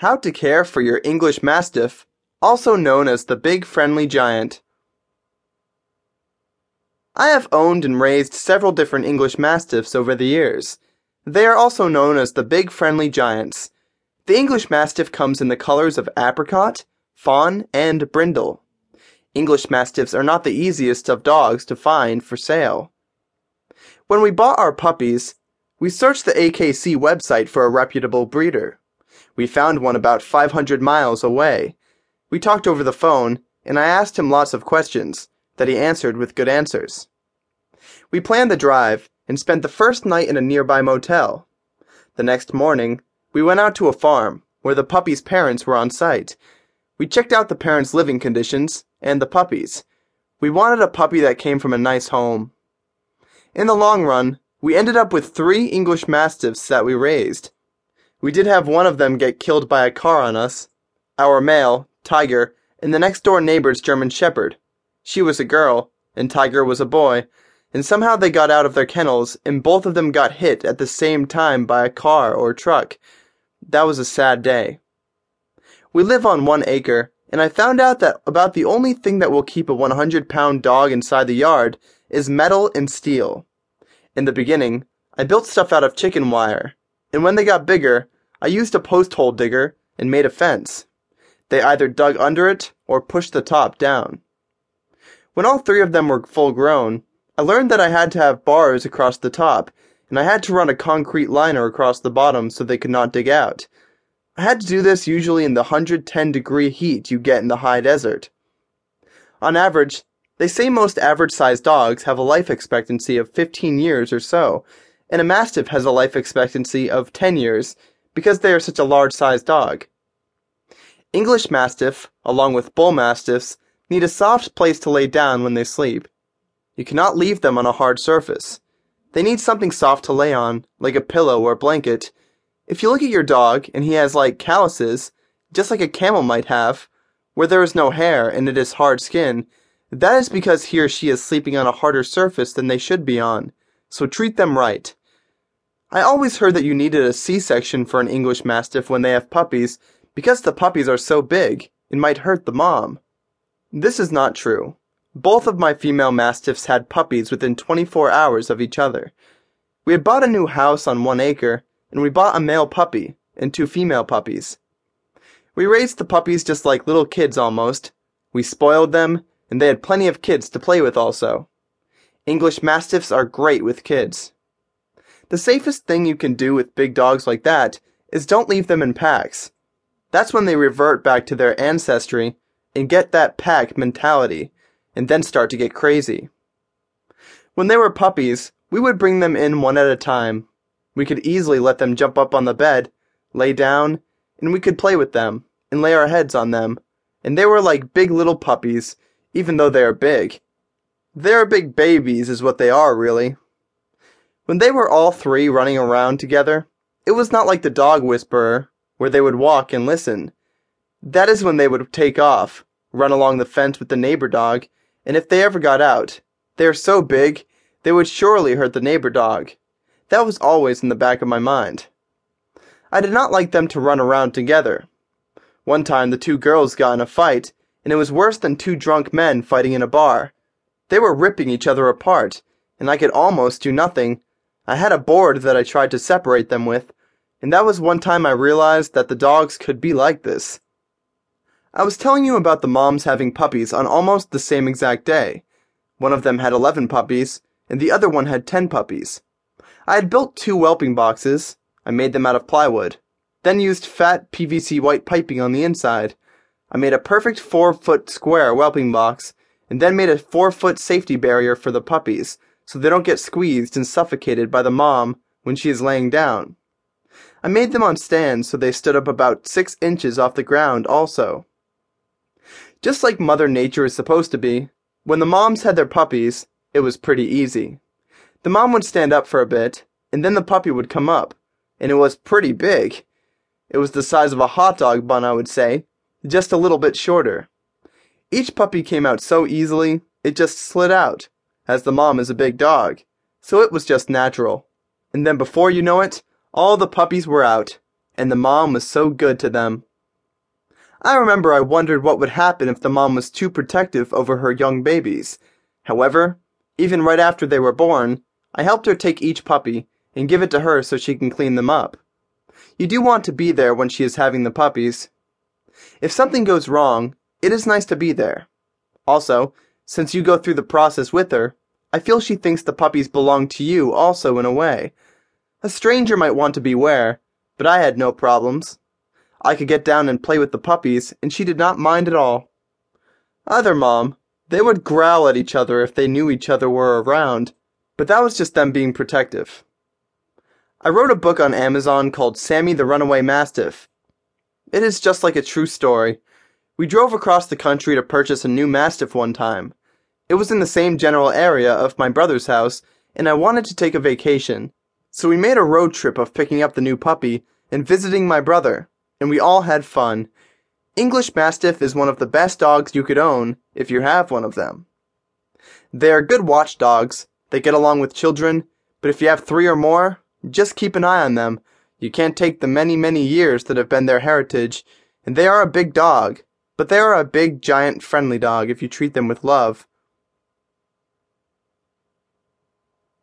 How to care for your English Mastiff, also known as the Big Friendly Giant. I have owned and raised several different English Mastiffs over the years. They are also known as the Big Friendly Giants. The English Mastiff comes in the colors of apricot, fawn, and brindle. English Mastiffs are not the easiest of dogs to find for sale. When we bought our puppies, we searched the AKC website for a reputable breeder. We found one about 500 miles away. We talked over the phone, and I asked him lots of questions that he answered with good answers. We planned the drive and spent the first night in a nearby motel. The next morning, we went out to a farm where the puppy's parents were on site. We checked out the parents' living conditions and the puppies. We wanted a puppy that came from a nice home. In the long run, we ended up with three English Mastiffs that we raised. We did have one of them get killed by a car on us. Our male, Tiger, and the next door neighbor's German Shepherd. She was a girl, and Tiger was a boy, and somehow they got out of their kennels, and both of them got hit at the same time by a car or truck. That was a sad day. We live on one acre, and I found out that about the only thing that will keep a 100 pound dog inside the yard is metal and steel. In the beginning, I built stuff out of chicken wire, and when they got bigger, I used a post hole digger and made a fence. They either dug under it or pushed the top down. When all three of them were full grown, I learned that I had to have bars across the top, and I had to run a concrete liner across the bottom so they could not dig out. I had to do this usually in the 110 degree heat you get in the high desert. On average, they say most average sized dogs have a life expectancy of 15 years or so, and a Mastiff has a life expectancy of 10 years because they are such a large sized dog. English Mastiff, along with Bull Mastiffs, need a soft place to lay down when they sleep. You cannot leave them on a hard surface. They need something soft to lay on, like a pillow or blanket. If you look at your dog and he has like calluses, just like a camel might have, where there is no hair and it is hard skin, that is because he or she is sleeping on a harder surface than they should be on. So treat them right. I always heard that you needed a C-section for an English Mastiff when they have puppies because the puppies are so big, it might hurt the mom. This is not true. Both of my female Mastiffs had puppies within 24 hours of each other. We had bought a new house on one acre, and we bought a male puppy and two female puppies. We raised the puppies just like little kids almost. We spoiled them, and they had plenty of kids to play with also. English Mastiffs are great with kids. The safest thing you can do with big dogs like that is don't leave them in packs. That's when they revert back to their ancestry and get that pack mentality and then start to get crazy. When they were puppies, we would bring them in one at a time. We could easily let them jump up on the bed, lay down, and we could play with them and lay our heads on them. And they were like big little puppies, even though they are big. They are big babies, is what they are, really. When they were all three running around together, it was not like the dog whisperer, where they would walk and listen. That is when they would take off, run along the fence with the neighbor dog, and if they ever got out, they are so big, they would surely hurt the neighbor dog. That was always in the back of my mind. I did not like them to run around together. One time the two girls got in a fight, and it was worse than two drunk men fighting in a bar. They were ripping each other apart, and I could almost do nothing I had a board that I tried to separate them with, and that was one time I realized that the dogs could be like this. I was telling you about the moms having puppies on almost the same exact day. One of them had 11 puppies, and the other one had 10 puppies. I had built two whelping boxes. I made them out of plywood, then used fat PVC white piping on the inside. I made a perfect four foot square whelping box, and then made a four foot safety barrier for the puppies so they don't get squeezed and suffocated by the mom when she is laying down. I made them on stands so they stood up about six inches off the ground also. Just like Mother Nature is supposed to be, when the moms had their puppies, it was pretty easy. The mom would stand up for a bit, and then the puppy would come up, and it was pretty big. It was the size of a hot dog bun, I would say, just a little bit shorter. Each puppy came out so easily, it just slid out as the mom is a big dog, so it was just natural. And then before you know it, all the puppies were out, and the mom was so good to them. I remember I wondered what would happen if the mom was too protective over her young babies. However, even right after they were born, I helped her take each puppy and give it to her so she can clean them up. You do want to be there when she is having the puppies. If something goes wrong, it is nice to be there. Also, since you go through the process with her, I feel she thinks the puppies belong to you also in a way. A stranger might want to beware, but I had no problems. I could get down and play with the puppies, and she did not mind at all. Other mom, they would growl at each other if they knew each other were around, but that was just them being protective. I wrote a book on Amazon called Sammy the Runaway Mastiff. It is just like a true story. We drove across the country to purchase a new Mastiff one time. It was in the same general area of my brother's house, and I wanted to take a vacation. So we made a road trip of picking up the new puppy and visiting my brother, and we all had fun. English Mastiff is one of the best dogs you could own if you have one of them. They are good watchdogs, they get along with children, but if you have three or more, just keep an eye on them. You can't take the many, many years that have been their heritage, and they are a big dog, but they are a big, giant, friendly dog if you treat them with love.